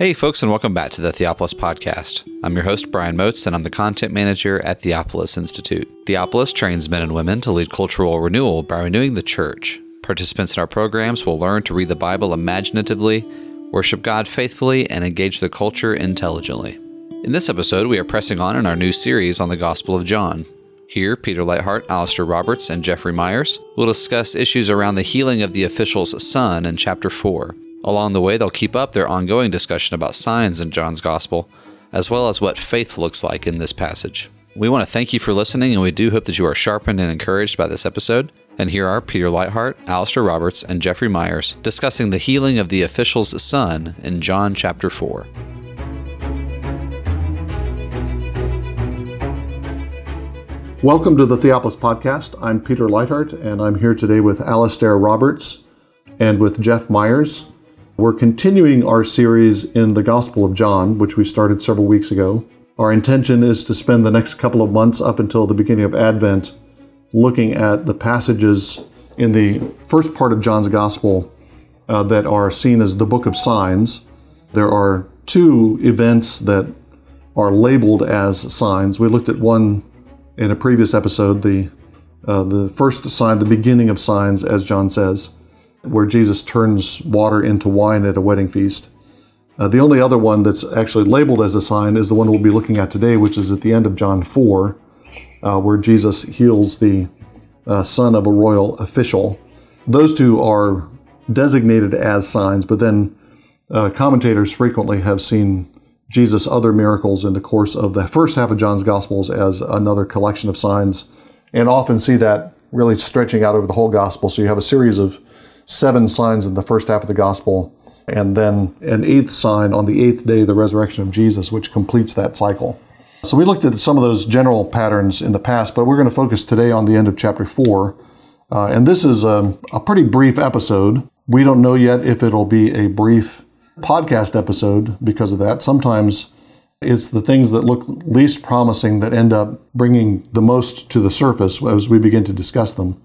Hey, folks, and welcome back to the Theopolis Podcast. I'm your host, Brian Moats, and I'm the content manager at Theopolis Institute. Theopolis trains men and women to lead cultural renewal by renewing the church. Participants in our programs will learn to read the Bible imaginatively, worship God faithfully, and engage the culture intelligently. In this episode, we are pressing on in our new series on the Gospel of John. Here, Peter Leithart, Alistair Roberts, and Jeffrey Myers will discuss issues around the healing of the official's son in chapter 4 Along the way, they'll keep up their ongoing discussion about signs in John's Gospel, as well as what faith looks like in this passage. We want to thank you for listening, and we do hope that you are sharpened and encouraged by this episode. And here are Peter Leithart, Alistair Roberts, and Jeffrey Myers discussing the healing of the official's son in John chapter 4. Welcome to the Theopolis Podcast. I'm Peter Leithart, and I'm here today with Alistair Roberts and with Jeff Myers. We're continuing our series in the Gospel of John, which we started several weeks ago. Our intention is to spend the next couple of months up until the beginning of Advent looking at the passages in the first part of John's Gospel uh, that are seen as the book of signs. There are two events that are labeled as signs. We looked at one in a previous episode, the uh, the first sign, the beginning of signs, as John says where Jesus turns water into wine at a wedding feast. Uh, the only other one that's actually labeled as a sign is the one we'll be looking at today, which is at the end of John 4, uh, where Jesus heals the uh, son of a royal official. Those two are designated as signs, but then uh, commentators frequently have seen Jesus' other miracles in the course of the first half of John's Gospels as another collection of signs, and often see that really stretching out over the whole Gospel. So you have a series of seven signs in the first half of the gospel, and then an eighth sign on the eighth day, the resurrection of Jesus, which completes that cycle. So we looked at some of those general patterns in the past, but we're going to focus today on the end of chapter four. Uh, and this is a, a pretty brief episode. We don't know yet if it'll be a brief podcast episode because of that. Sometimes it's the things that look least promising that end up bringing the most to the surface as we begin to discuss them.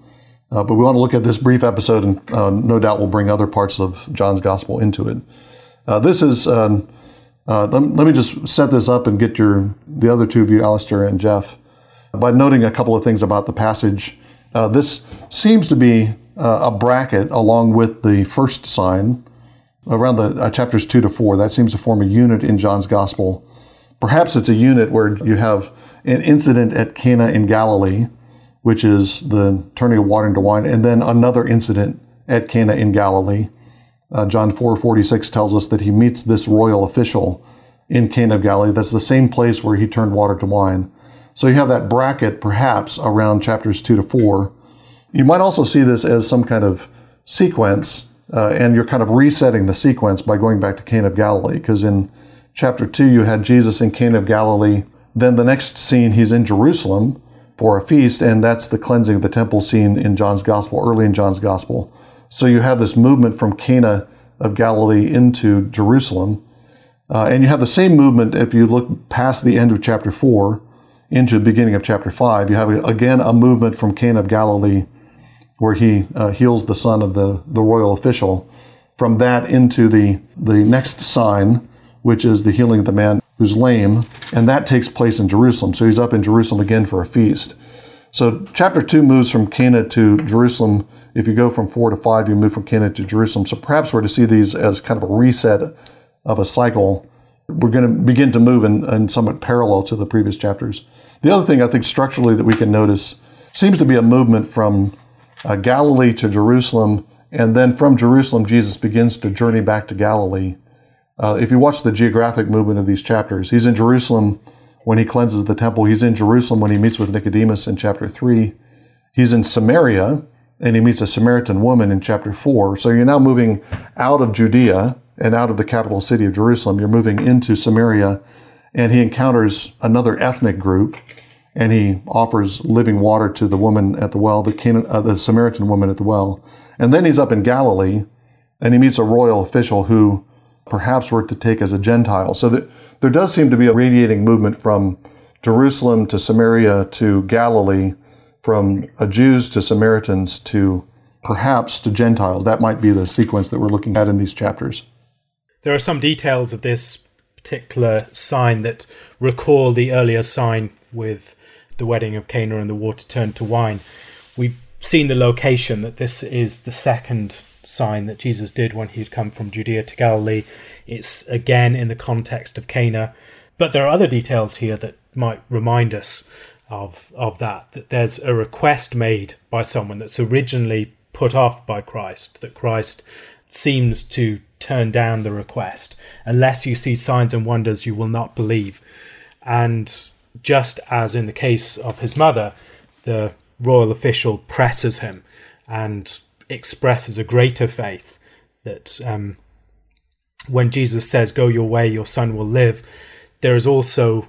Uh, but we want to look at this brief episode, and uh, no doubt we'll bring other parts of John's gospel into it. Uh, this is. Um, uh, let, let, me just set this up and get your the other two of you, Alistair and Jeff, by noting a couple of things about the passage. Uh, this seems to be uh, a bracket along with the first sign around the chapters two to four. That seems to form a unit in John's gospel. Perhaps it's a unit where you have an incident at Cana in Galilee which is the turning of water into wine, and then another incident at Cana in Galilee. Uh, John 4:46 tells us that he meets this royal official in Cana of Galilee. That's the same place where he turned water to wine. So you have that bracket perhaps around chapters 2 to 4. You might also see this as some kind of sequence, uh, and you're kind of resetting the sequence by going back to Cana of Galilee, because in chapter 2 you had Jesus in Cana of Galilee. Then the next scene, he's in Jerusalem for a feast, and that's the cleansing of the temple seen in John's Gospel, early in John's Gospel. So you have this movement from Cana of Galilee into Jerusalem. Uh, and you have the same movement if you look past the end of chapter 4 into the beginning of chapter 5. You have, again, a movement from Cana of Galilee where he uh, heals the son of the, the royal official. From that into the, the next sign, which is the healing of the man who's lame, and that takes place in Jerusalem. So he's up in Jerusalem again for a feast. So chapter 2 moves from Cana to Jerusalem. If you go from 4 to 5, you move from Cana to Jerusalem. So perhaps we're to see these as kind of a reset of a cycle. We're going to begin to move in, in somewhat parallel to the previous chapters. The other thing I think structurally that we can notice seems to be a movement from uh, Galilee to Jerusalem, and then from Jerusalem, Jesus begins to journey back to Galilee. Uh, if you watch the geographic movement of these chapters, he's in Jerusalem when he cleanses the temple. He's in Jerusalem when he meets with Nicodemus in chapter 3. He's in Samaria and he meets a Samaritan woman in chapter 4. So you're now moving out of Judea and out of the capital city of Jerusalem. You're moving into Samaria and he encounters another ethnic group and he offers living water to the woman at the well, the, Canaan, uh, the Samaritan woman at the well. And then he's up in Galilee and he meets a royal official who perhaps were to take as a Gentile. So that there does seem to be a radiating movement from Jerusalem to Samaria to Galilee, from uh, Jews to Samaritans to perhaps to Gentiles. That might be the sequence that we're looking at in these chapters. There are some details of this particular sign that recall the earlier sign with the wedding of Cana and the water turned to wine. We've seen the location that this is the second sign that Jesus did when he had come from Judea to Galilee. It's again in the context of Cana. But there are other details here that might remind us of of that. That there's a request made by someone that's originally put off by Christ, that Christ seems to turn down the request. Unless you see signs and wonders, you will not believe. And just as in the case of his mother, the royal official presses him and expresses a greater faith that um, when Jesus says, Go your way, your son will live, there is also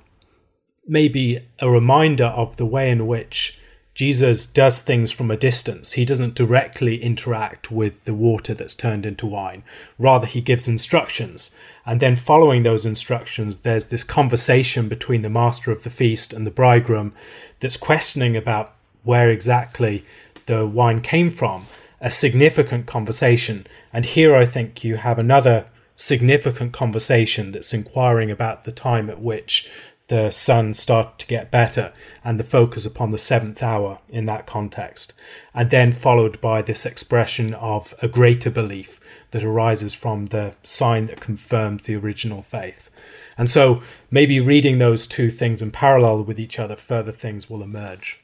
maybe a reminder of the way in which Jesus does things from a distance. He doesn't directly interact with the water that's turned into wine. Rather, he gives instructions. And then, following those instructions, there's this conversation between the master of the feast and the bridegroom that's questioning about where exactly the wine came from. A significant conversation. And here I think you have another significant conversation that's inquiring about the time at which the son started to get better and the focus upon the seventh hour in that context. And then followed by this expression of a greater belief that arises from the sign that confirmed the original faith. And so maybe reading those two things in parallel with each other, further things will emerge.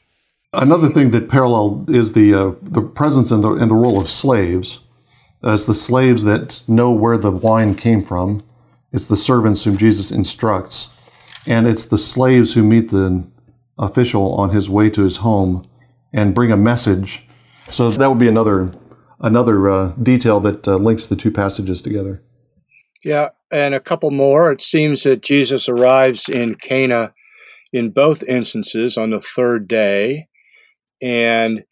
Another thing that parallel is the uh, the presence and the and the role of slaves, as the slaves that know where the wine came from. It's the servants whom Jesus instructs and it's the slaves who meet the official on his way to his home and bring a message. So that would be another another uh, detail that uh, links the two passages together. Yeah, and a couple more. It seems that Jesus arrives in Cana in both instances on the third day, and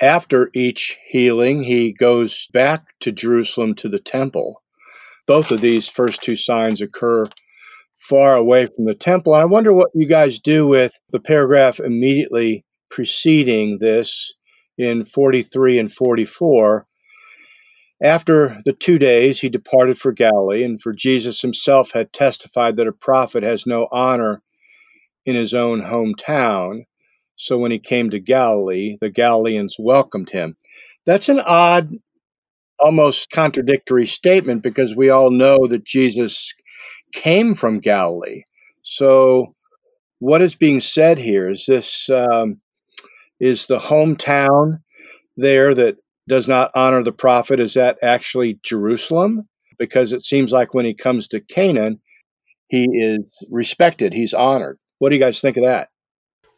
after each healing, he goes back to Jerusalem to the temple. Both of these first two signs occur far away from the temple. And I wonder what you guys do with the paragraph immediately preceding this in 43 and 44. After the two days, he departed for Galilee, and for Jesus himself had testified that a prophet has no honor in his own hometown. So when he came to Galilee, the Galileans welcomed him. That's an odd, almost contradictory statement because we all know that Jesus came from Galilee. So, what is being said here is this um, is the hometown there that does not honor the prophet. Is that actually Jerusalem? Because it seems like when he comes to Canaan, he is respected, he's honored. What do you guys think of that?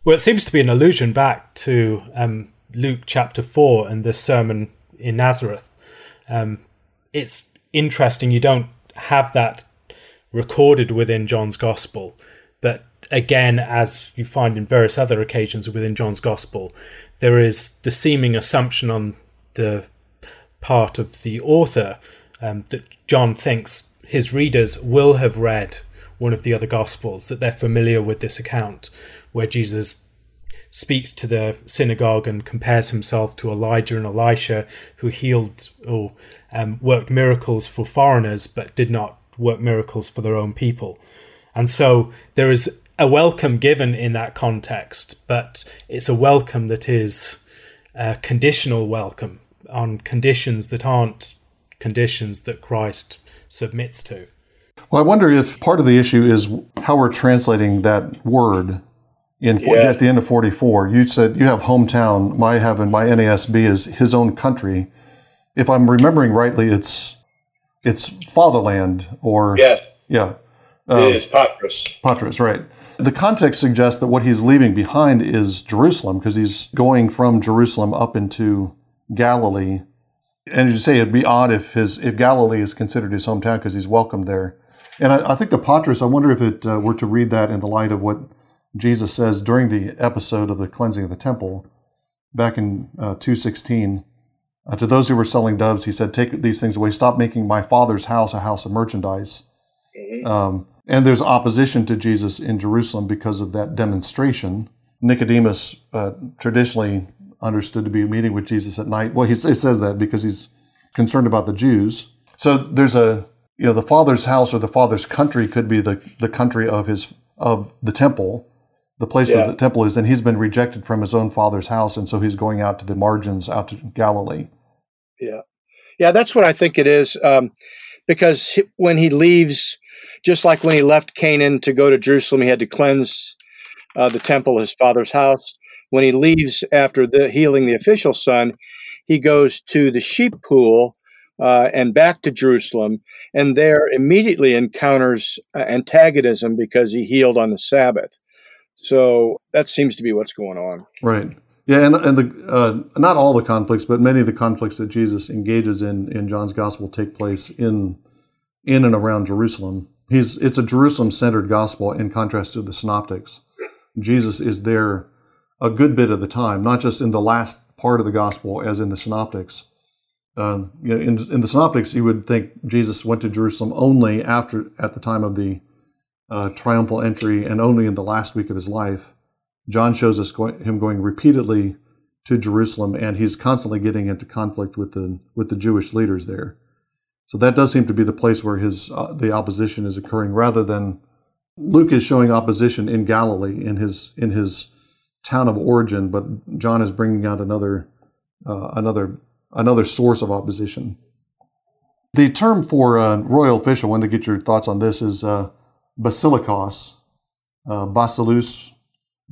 Well, it seems to be an allusion back to um, Luke chapter 4 and the sermon in Nazareth. Um, it's interesting, you don't have that recorded within John's Gospel. But again, as you find in various other occasions within John's Gospel, there is the seeming assumption on the part of the author um, that John thinks his readers will have read one of the other Gospels, that they're familiar with this account where Jesus speaks to the synagogue and compares himself to Elijah and Elisha, who healed or um, worked miracles for foreigners but did not work miracles for their own people. And so there is a welcome given in that context, but it's a welcome that is a conditional welcome on conditions that aren't conditions that Christ submits to. Well, I wonder if part of the issue is how we're translating that word in at the end of 44. You said you have hometown. My have in my NASB is his own country. If I'm remembering rightly, it's it's fatherland or yes, yeah, um, it is patris. patris, right? The context suggests that what he's leaving behind is Jerusalem because he's going from Jerusalem up into Galilee. And as you say, it'd be odd if his if Galilee is considered his hometown because he's welcomed there. And I, I, think the patris. I wonder if it uh, were to read that in the light of what Jesus says during the episode of the cleansing of the temple, back in uh, two sixteen. Uh, to those who were selling doves, he said, Take these things away. Stop making my father's house a house of merchandise. Mm-hmm. Um, and there's opposition to Jesus in Jerusalem because of that demonstration. Nicodemus, uh, traditionally understood to be meeting with Jesus at night. Well, he, he says that because he's concerned about the Jews. So there's a you know the father's house or the father's country could be the the country of his of the temple the place yeah. where the temple is and he's been rejected from his own father's house and so he's going out to the margins out to galilee yeah yeah that's what i think it is um, because when he leaves just like when he left canaan to go to jerusalem he had to cleanse uh, the temple his father's house when he leaves after the healing the official son he goes to the sheep pool uh, and back to jerusalem and there immediately encounters uh, antagonism because he healed on the Sabbath. So that seems to be what's going on. Right. Yeah, and, and the uh, not all the conflicts, but many of the conflicts that Jesus engages in in John's gospel take place in in and around Jerusalem. He's it's a Jerusalem centered gospel in contrast to the synoptics. Jesus is there a good bit of the time, not just in the last part of the gospel as in the synoptics, um, you know, in, in, the Synoptics, you would think Jesus went to Jerusalem only after at the time of the uh, triumphal entry and only in the last week of his life. John shows us him going repeatedly to Jerusalem, and he's constantly getting into conflict with the with the Jewish leaders there. So that does seem to be the place where his uh, the opposition is occurring, rather than Luke is showing opposition in Galilee in his in his town of origin, but John is bringing out another uh, another another source of opposition. The term for a royal official, I to get your thoughts on this, is uh, basilikos, uh, basileus,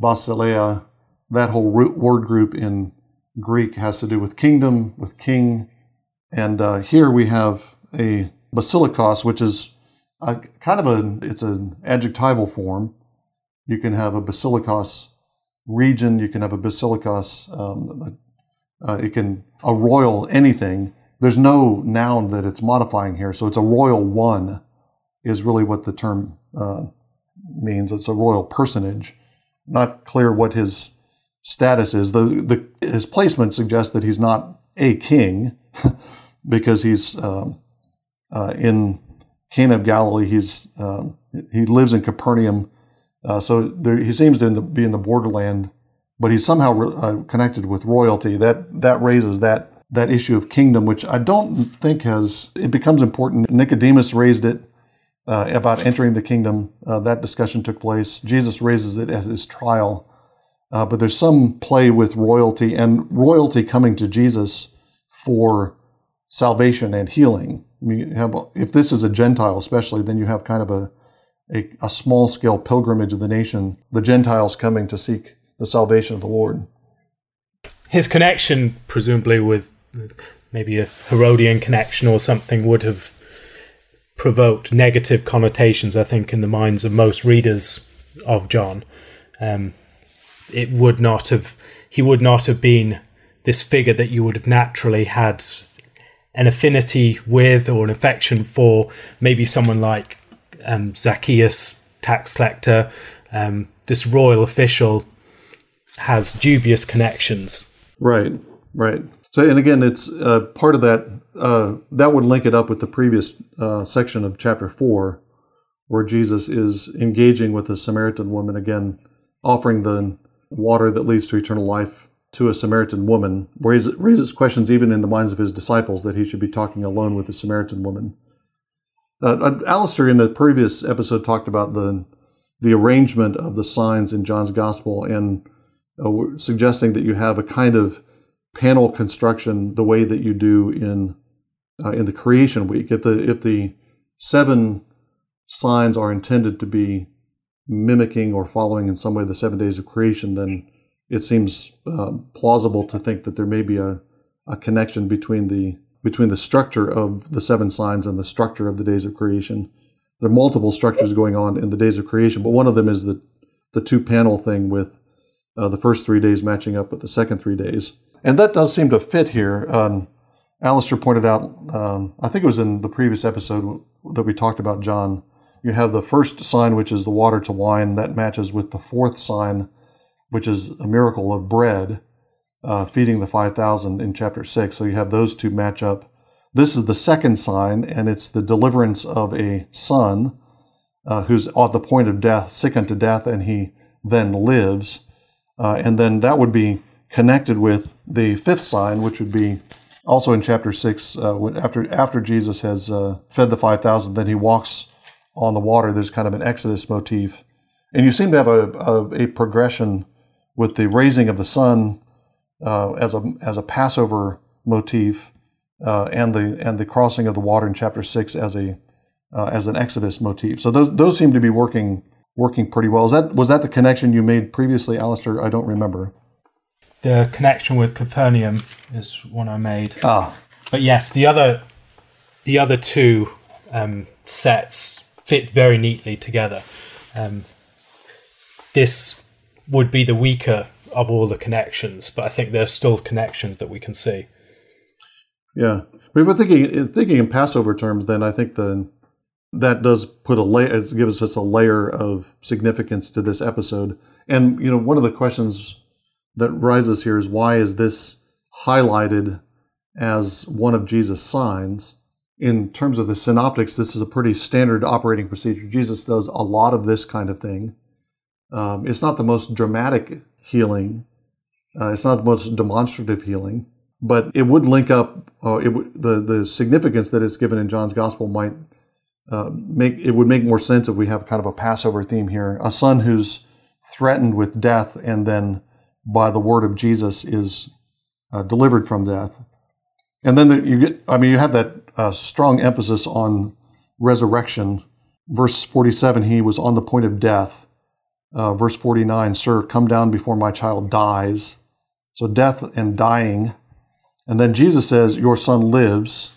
basileia. That whole word group in Greek has to do with kingdom, with king. And uh, here we have a basilikos, which is a, kind of a, it's an adjectival form. You can have a basilikos region, you can have a basilikos, um, uh, it can a royal anything. There's no noun that it's modifying here, so it's a royal one, is really what the term uh, means. It's a royal personage. Not clear what his status is. The, the his placement suggests that he's not a king, because he's um, uh, in Cana of Galilee. He's um, he lives in Capernaum, uh, so there, he seems to be in the borderland but he's somehow uh, connected with royalty. That that raises that that issue of kingdom, which I don't think has it becomes important. Nicodemus raised it uh, about entering the kingdom. Uh, that discussion took place. Jesus raises it at his trial, uh, but there's some play with royalty and royalty coming to Jesus for salvation and healing. I mean, have, if this is a Gentile, especially, then you have kind of a a, a small scale pilgrimage of the nation, the Gentiles coming to seek the salvation of the Lord. His connection, presumably with maybe a Herodian connection or something, would have provoked negative connotations, I think, in the minds of most readers of John. Um, it would not have, he would not have been this figure that you would have naturally had an affinity with or an affection for, maybe someone like um, Zacchaeus, tax collector, um, this royal official has dubious connections. Right, right. So, and again, it's uh, part of that. Uh, that would link it up with the previous uh, section of chapter four, where Jesus is engaging with a Samaritan woman again, offering the water that leads to eternal life to a Samaritan woman, where he raises questions even in the minds of his disciples that he should be talking alone with a Samaritan woman. Uh, uh Alistair, in the previous episode, talked about the the arrangement of the signs in John's Gospel and uh, suggesting that you have a kind of panel construction the way that you do in uh, in the creation week. If the if the seven signs are intended to be mimicking or following in some way the seven days of creation, then it seems uh, plausible to think that there may be a, a connection between the between the structure of the seven signs and the structure of the days of creation. There are multiple structures going on in the days of creation, but one of them is the the two panel thing with uh, the first three days matching up with the second three days. And that does seem to fit here. Um, Alistair pointed out, um, I think it was in the previous episode that we talked about John. You have the first sign, which is the water to wine, that matches with the fourth sign, which is a miracle of bread, uh, feeding the 5,000 in chapter 6. So you have those two match up. This is the second sign, and it's the deliverance of a son uh, who's at the point of death, sick unto death, and he then lives. Uh, and then that would be connected with the fifth sign, which would be also in chapter six, uh, after after Jesus has uh, fed the five thousand, then he walks on the water. There's kind of an Exodus motif, and you seem to have a, a, a progression with the raising of the son uh, as a as a Passover motif, uh, and the and the crossing of the water in chapter six as a uh, as an Exodus motif. So those those seem to be working working pretty well. Is that was that the connection you made previously, Alistair? I don't remember. The connection with Capernaum is one I made. Ah, but yes, the other the other two um, sets fit very neatly together. Um, this would be the weaker of all the connections, but I think there are still connections that we can see. Yeah, but if we're thinking thinking in Passover terms, then I think the that does put a layer, gives us a layer of significance to this episode. And you know, one of the questions that rises here is why is this highlighted as one of Jesus' signs? In terms of the synoptics, this is a pretty standard operating procedure. Jesus does a lot of this kind of thing. Um, it's not the most dramatic healing. Uh, it's not the most demonstrative healing, but it would link up. Uh, it w- the the significance that is given in John's gospel might uh, make it would make more sense if we have kind of a Passover theme here. A son who's threatened with death and then by the word of Jesus is uh, delivered from death. And then the, you get, I mean, you have that uh, strong emphasis on resurrection. Verse 47, he was on the point of death. Uh, verse 49, sir, come down before my child dies. So death and dying. And then Jesus says, your son lives.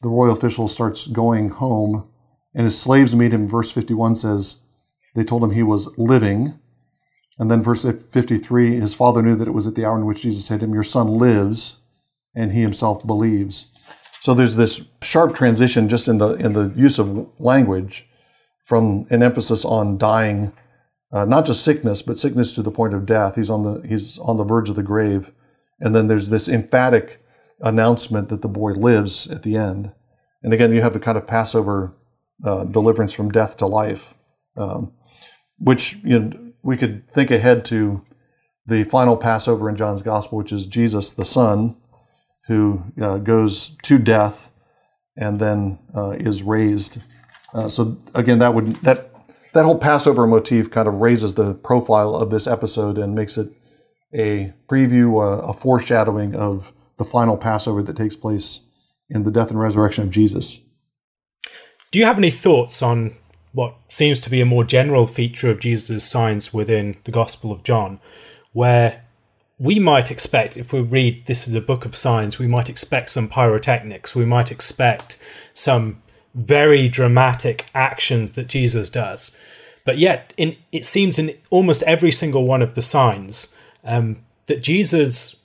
The royal official starts going home. And his slaves meet him. Verse 51 says, they told him he was living. And then verse 53, his father knew that it was at the hour in which Jesus said to him, Your son lives, and he himself believes. So there's this sharp transition just in the in the use of language from an emphasis on dying, uh, not just sickness, but sickness to the point of death. He's on the he's on the verge of the grave. And then there's this emphatic announcement that the boy lives at the end. And again, you have the kind of Passover uh, deliverance from death to life, um, which you know we could think ahead to the final Passover in John's Gospel, which is Jesus the Son, who uh, goes to death and then uh, is raised. Uh, so again, that would that that whole Passover motif kind of raises the profile of this episode and makes it a preview, a foreshadowing of the final Passover that takes place in the death and resurrection of Jesus. Do you have any thoughts on what seems to be a more general feature of Jesus' signs within the Gospel of John, where we might expect, if we read this is a book of signs, we might expect some pyrotechnics, we might expect some very dramatic actions that Jesus does. But yet, in, it seems in almost every single one of the signs um, that Jesus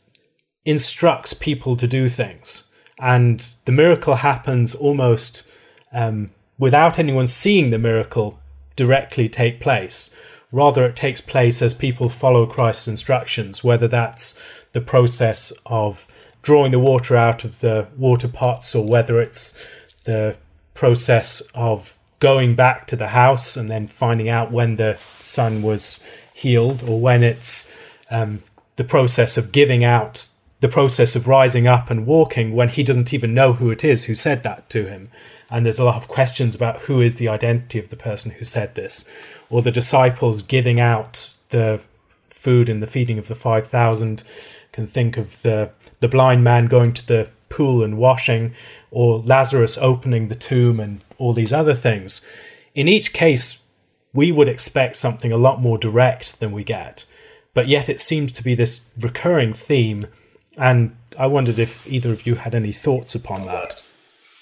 instructs people to do things. And the miracle happens almost um, without anyone seeing the miracle directly take place. Rather, it takes place as people follow Christ's instructions, whether that's the process of drawing the water out of the water pots or whether it's the process of going back to the house and then finding out when the son was healed or when it's um, the process of giving out the process of rising up and walking when he doesn't even know who it is who said that to him and there's a lot of questions about who is the identity of the person who said this, or the disciples giving out the food and the feeding of the 5,000. Can think of the, the blind man going to the pool and washing, or Lazarus opening the tomb, and all these other things. In each case, we would expect something a lot more direct than we get, but yet it seems to be this recurring theme. And I wondered if either of you had any thoughts upon that.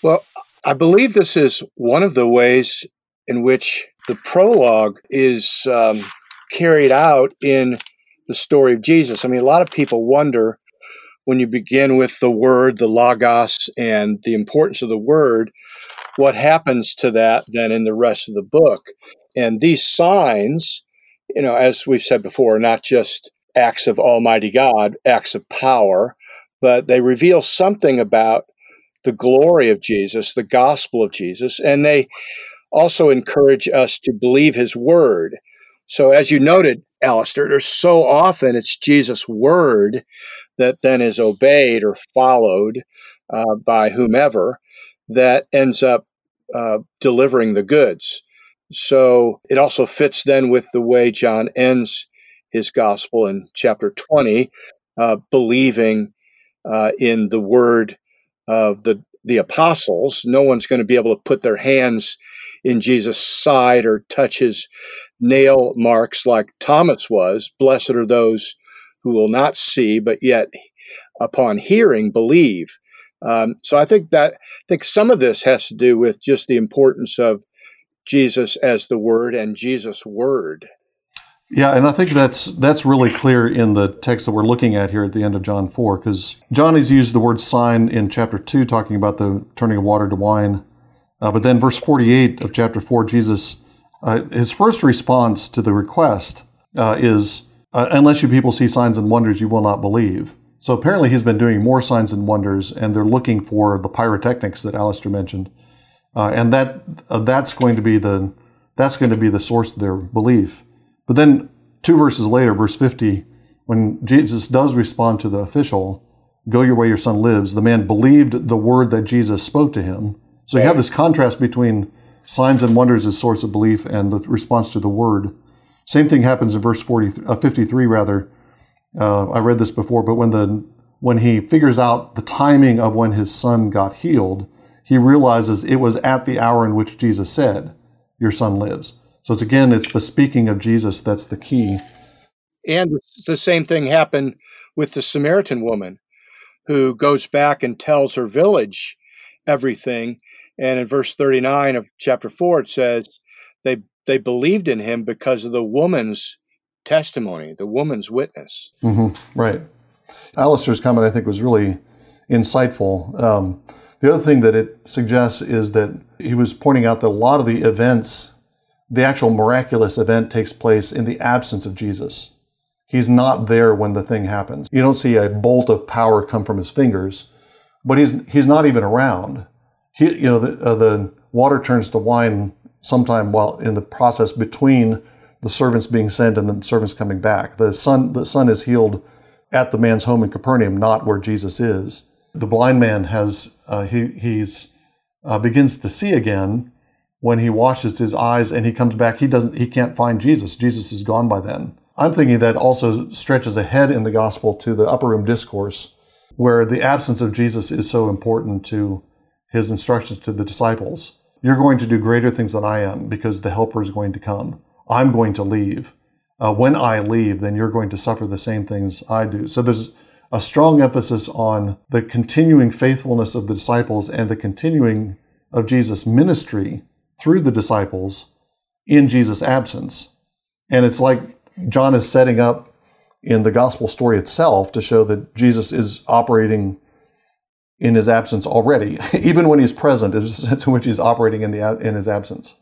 Well, I believe this is one of the ways in which the prologue is um, carried out in the story of Jesus. I mean, a lot of people wonder when you begin with the word, the logos, and the importance of the word, what happens to that then in the rest of the book. And these signs, you know, as we've said before, are not just acts of Almighty God, acts of power, but they reveal something about the glory of Jesus, the gospel of Jesus, and they also encourage us to believe his word. So, as you noted, Alistair, there's so often it's Jesus' word that then is obeyed or followed. uh, by whomever that ends up uh, delivering the goods. So it also fits then with the way John ends his gospel in chapter 20, uh, believing uh, in the word of the, the apostles. No one's going to be able to put their hands in Jesus' side or touch his nail marks like Thomas was. Blessed are those who will not see, but yet upon hearing believe. Um, so I think that I think some of this has to do with just the importance of Jesus as the Word and Jesus' Word. Yeah, and I think that's that's really clear in the text that we're looking at here at the end of John four, because John has used the word sign in chapter two, talking about the turning of water to wine, uh, but then verse forty eight of chapter four, Jesus, uh, his first response to the request uh, is, uh, "Unless you people see signs and wonders, you will not believe." So apparently, he's been doing more signs and wonders, and they're looking for the pyrotechnics that Alistair mentioned, uh, and that uh, that's going to be the that's going to be the source of their belief. But then two verses later, verse 50, when Jesus does respond to the official, go your way, your son lives, the man believed the word that Jesus spoke to him. So you have this contrast between signs and wonders as source of belief and the response to the word. Same thing happens in verse 40, uh, 53, rather. Uh, I read this before, but when the when he figures out the timing of when his son got healed, he realizes it was at the hour in which Jesus said, "Your son lives." So it's again, it's the speaking of Jesus that's the key. And the same thing happened with the Samaritan woman who goes back and tells her village everything. And in verse 39 of chapter 4, it says, they, they believed in him because of the woman's testimony, the woman's witness. Mm-hmm. Right. Alistair's comment, I think, was really insightful. Um, the other thing that it suggests is that he was pointing out that a lot of the events the actual miraculous event takes place in the absence of Jesus. He's not there when the thing happens. You don't see a bolt of power come from his fingers, but he's he's not even around. He, you know, the, uh, the water turns to wine sometime while in the process between the servants being sent and the servants coming back. The son the son is healed at the man's home in Capernaum, not where Jesus is. The blind man has uh, he he's uh, begins to see again when he washes his eyes and he comes back, he doesn't he can't find Jesus. Jesus is gone by then. I'm thinking that also stretches ahead in the gospel to the upper room discourse, where the absence of Jesus is so important to his instructions to the disciples. You're going to do greater things than I am because the helper is going to come. I'm going to leave. Uh, when I leave, then you're going to suffer the same things I do. So there's a strong emphasis on the continuing faithfulness of the disciples and the continuing of Jesus' ministry through the disciples in Jesus' absence. And it's like John is setting up in the gospel story itself to show that Jesus is operating in his absence already, even when he's present, is a sense in which he's operating in the in his absence.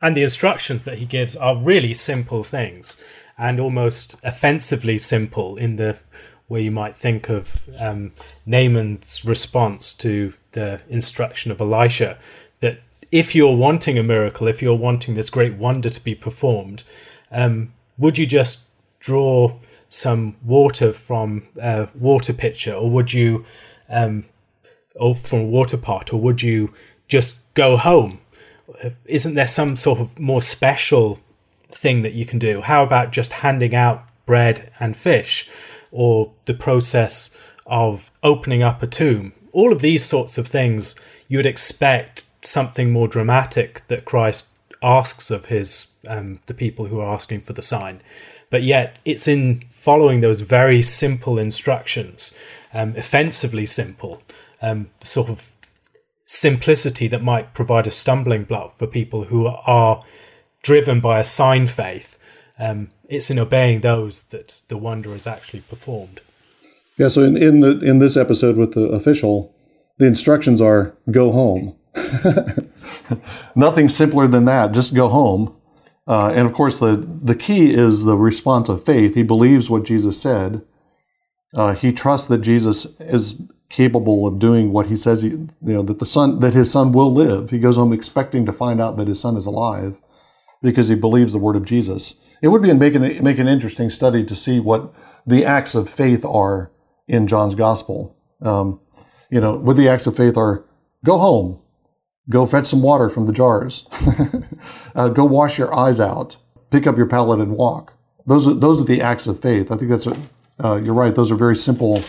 And the instructions that he gives are really simple things, and almost offensively simple in the way you might think of um, Naaman's response to the instruction of Elisha, that if you're wanting a miracle, if you're wanting this great wonder to be performed, um, would you just draw some water from a water pitcher, or would you, um, or from a water pot, or would you just go home? Isn't there some sort of more special thing that you can do? How about just handing out bread and fish, or the process of opening up a tomb? All of these sorts of things you would expect something more dramatic that Christ asks of his um, the people who are asking for the sign, but yet it's in following those very simple instructions, um, offensively simple, um, sort of simplicity that might provide a stumbling block for people who are driven by a sign faith. Um, it's in obeying those that the wonder is actually performed. Yeah. So in in, the, in this episode with the official, the instructions are go home Nothing simpler than that. Just go home. Uh, and of course, the, the key is the response of faith. He believes what Jesus said. Uh, he trusts that Jesus is capable of doing what he says. He, you know that the son that his son will live. He goes home expecting to find out that his son is alive because he believes the word of Jesus. It would be make an, make an interesting study to see what the acts of faith are in John's gospel. Um, you know, what the acts of faith are go home, go fetch some water from the jars, uh, go wash your eyes out, pick up your pallet and walk. Those are those are the acts of faith. I think that's a, uh, you're right. Those are very simple,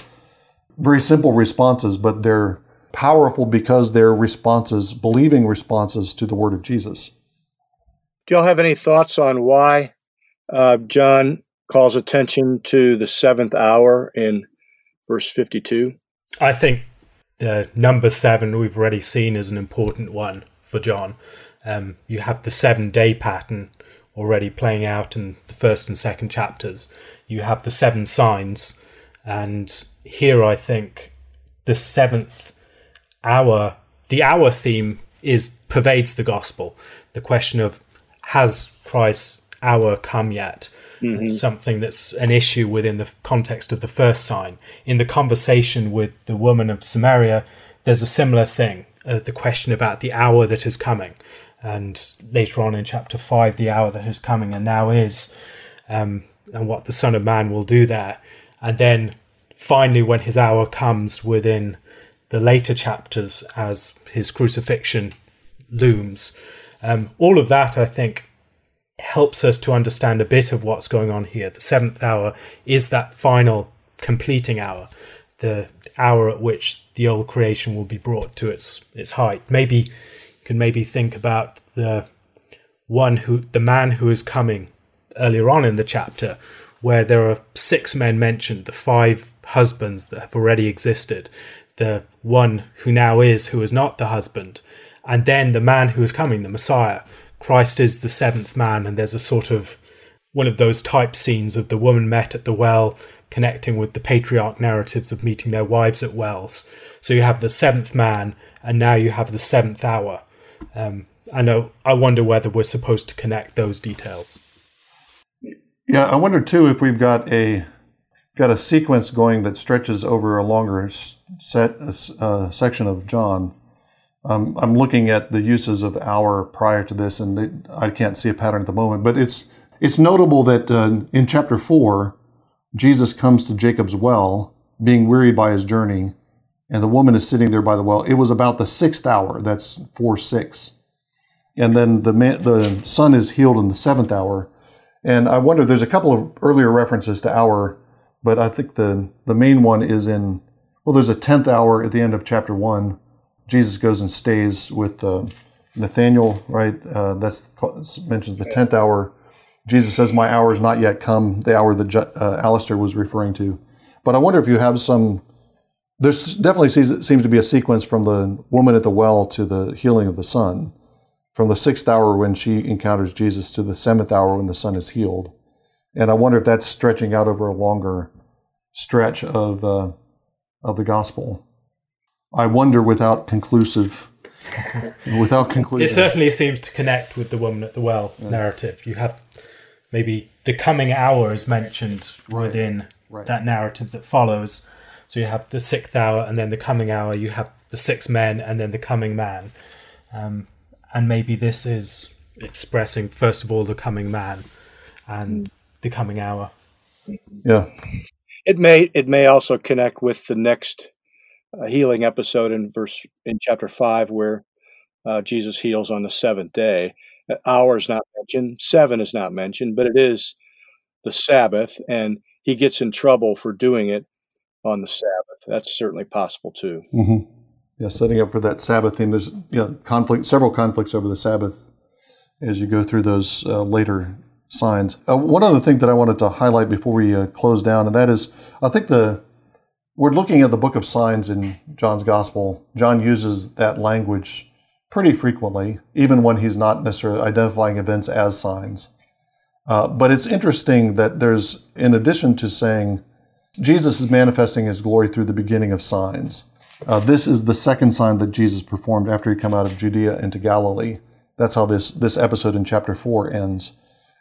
very simple responses, but they're powerful because they're responses, believing responses to the word of Jesus. Do y'all have any thoughts on why uh, John calls attention to the seventh hour in verse 52? I think the number seven we've already seen is an important one for John. Um, you have the seven day pattern already playing out in the first and second chapters. You have the seven signs, and here I think the seventh hour, the hour theme is pervades the gospel. The question of has Christ's hour come yet? Mm-hmm. Something that's an issue within the context of the first sign. In the conversation with the woman of Samaria, there's a similar thing. Uh, the question about the hour that is coming, and later on in chapter five, the hour that is coming and now is, um, and what the Son of Man will do there, and then finally, when his hour comes within the later chapters, as his crucifixion looms, um, all of that, I think, helps us to understand a bit of what's going on here. The seventh hour is that final completing hour, the hour at which the old creation will be brought to its its height. Maybe you can maybe think about the one who the man who is coming earlier on in the chapter, where there are six men mentioned, the five husbands that have already existed, the one who now is who is not the husband, and then the man who is coming, the Messiah. Christ is the seventh man, and there's a sort of one of those type scenes of the woman met at the well connecting with the patriarch narratives of meeting their wives at wells. So you have the seventh man, and now you have the seventh hour. Um, I know. I wonder whether we're supposed to connect those details. Yeah, I wonder too if we've got a got a sequence going that stretches over a longer set uh, section of John. Um, I'm looking at the uses of hour prior to this, and they, I can't see a pattern at the moment. But it's it's notable that uh, in chapter four, Jesus comes to Jacob's well, being wearied by his journey, and the woman is sitting there by the well. It was about the sixth hour. That's four six, and then the man, the son is healed in the seventh hour. And I wonder, there's a couple of earlier references to hour, but I think the the main one is in well, there's a tenth hour at the end of chapter one Jesus goes and stays with uh, Nathaniel, right? Uh, that's mentions the tenth hour. Jesus says, "My hour is not yet come." The hour that uh, Alistair was referring to. But I wonder if you have some. There's definitely seems, to be a sequence from the woman at the well to the healing of the son, from the sixth hour when she encounters Jesus to the seventh hour when the son is healed, and I wonder if that's stretching out over a longer stretch of uh, of the gospel. I wonder without conclusive without conclusion. It certainly seems to connect with the woman at the well yeah. narrative. You have maybe the coming hour is mentioned right. within right. that narrative that follows. So you have the sixth hour and then the coming hour. You have the six men and then the coming man. Um, and maybe this is expressing first of all the coming man and the coming hour. Yeah. It may it may also connect with the next a healing episode in verse in chapter five where uh, Jesus heals on the seventh day. Uh, hour is not mentioned, seven is not mentioned, but it is the Sabbath, and he gets in trouble for doing it on the Sabbath. That's certainly possible too. Mm-hmm. Yeah, setting up for that Sabbath theme. There's yeah, conflict, several conflicts over the Sabbath as you go through those uh, later signs. Uh, one other thing that I wanted to highlight before we uh, close down, and that is, I think the we're looking at the book of signs in John's gospel. John uses that language pretty frequently, even when he's not necessarily identifying events as signs. Uh, but it's interesting that there's, in addition to saying Jesus is manifesting his glory through the beginning of signs, uh, this is the second sign that Jesus performed after he come out of Judea into Galilee. That's how this, this episode in chapter 4 ends.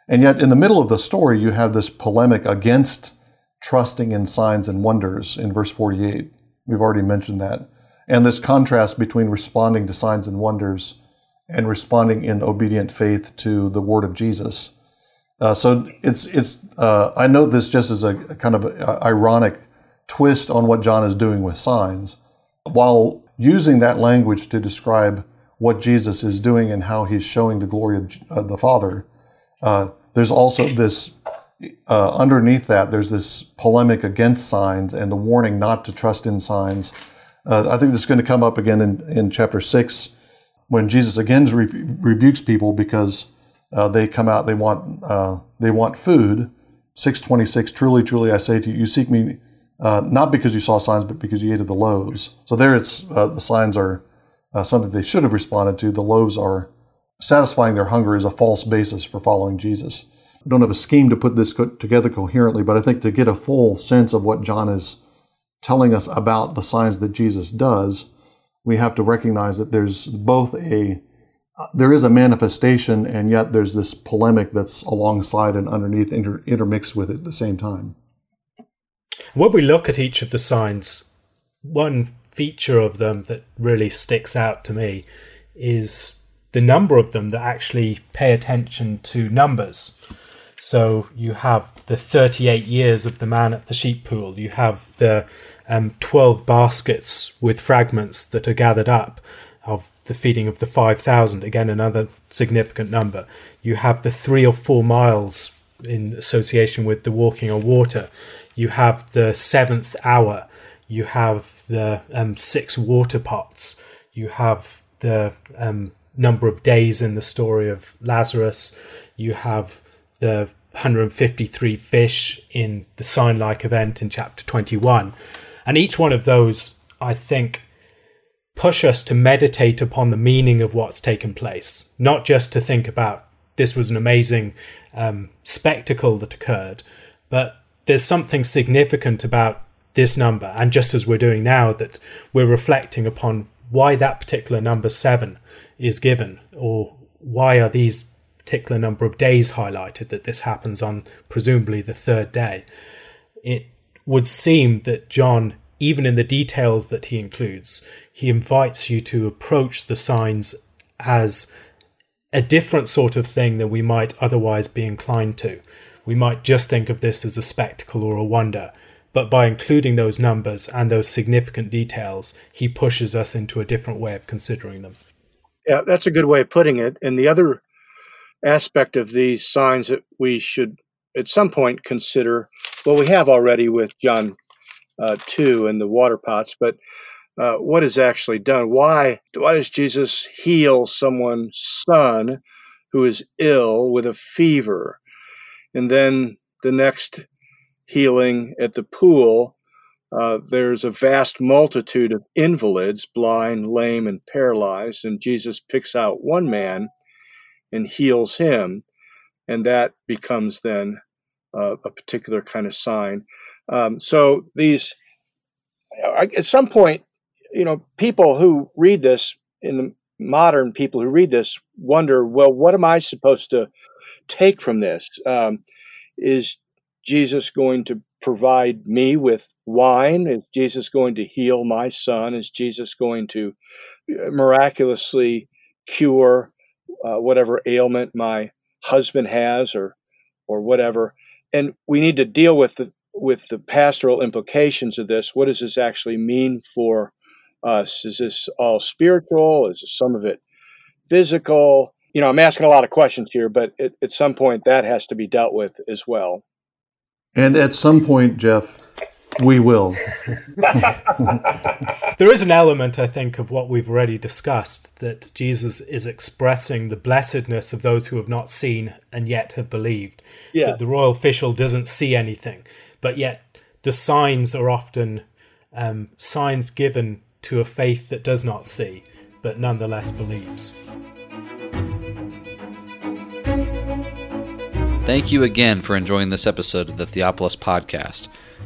And yet, in the middle of the story, you have this polemic against trusting in signs and wonders in verse 48. We've already mentioned that. And this contrast between responding to signs and wonders and responding in obedient faith to the word of Jesus. Uh, so it's it's uh, I note this just as a, a kind of a, a ironic twist on what John is doing with signs. while using that language to describe what Jesus is doing and how he's showing the glory of uh, the Father, uh, there's also this uh, underneath that, there's this polemic against signs and the warning not to trust in signs. Uh, I think this is going to come up again in, in chapter 6 when Jesus again re- rebukes people because uh, they come out, they want, uh, they want food. 626, truly, truly, I say to you, you seek me uh, not because you saw signs, but because you ate of the loaves. So there it's, uh, the signs are something they should have responded to. The loaves are satisfying their hunger is a false basis for following Jesus. Don't have a scheme to put this co- together coherently, but I think to get a full sense of what John is telling us about the signs that Jesus does, we have to recognize that there's both a uh, there is a manifestation, and yet there's this polemic that's alongside and underneath, inter- intermixed with it at the same time. When we look at each of the signs, one feature of them that really sticks out to me is the number of them that actually pay attention to numbers. So you have the 38 years of the man at the sheep pool. You have the um, 12 baskets with fragments that are gathered up of the feeding of the 5,000. Again, another significant number. You have the three or four miles in association with the walking on water. You have the seventh hour. You have the um, six water pots. You have the um, number of days in the story of Lazarus. You have the 153 fish in the sign like event in chapter 21. And each one of those, I think, push us to meditate upon the meaning of what's taken place, not just to think about this was an amazing um, spectacle that occurred, but there's something significant about this number. And just as we're doing now, that we're reflecting upon why that particular number seven is given, or why are these particular number of days highlighted that this happens on presumably the third day. It would seem that John, even in the details that he includes, he invites you to approach the signs as a different sort of thing than we might otherwise be inclined to. We might just think of this as a spectacle or a wonder, but by including those numbers and those significant details, he pushes us into a different way of considering them. Yeah, that's a good way of putting it. And the other aspect of these signs that we should at some point consider, well, we have already with John uh, 2 and the water pots, but uh, what is actually done? Why, why does Jesus heal someone's son who is ill with a fever? And then the next healing at the pool, uh, there's a vast multitude of invalids, blind, lame, and paralyzed, and Jesus picks out one man and heals him, and that becomes then uh, a particular kind of sign. Um, so these, at some point, you know, people who read this in the modern people who read this wonder, well, what am I supposed to take from this? Um, is Jesus going to provide me with wine? Is Jesus going to heal my son? Is Jesus going to uh, miraculously cure uh, whatever ailment my husband has or or whatever. And we need to deal with the with the pastoral implications of this. What does this actually mean for us? Is this all spiritual? Is some of it physical? You know i'm asking a lot of questions here but at, at some point that has to be dealt with as well. And at some point jeff we will. there is an element, I think, of what we've already discussed that Jesus is expressing the blessedness of those who have not seen and yet have believed. Yeah. That the royal official doesn't see anything, but yet the signs are often um, signs given to a faith that does not see, but nonetheless believes. Thank you again for enjoying this episode of the Theopolis Podcast.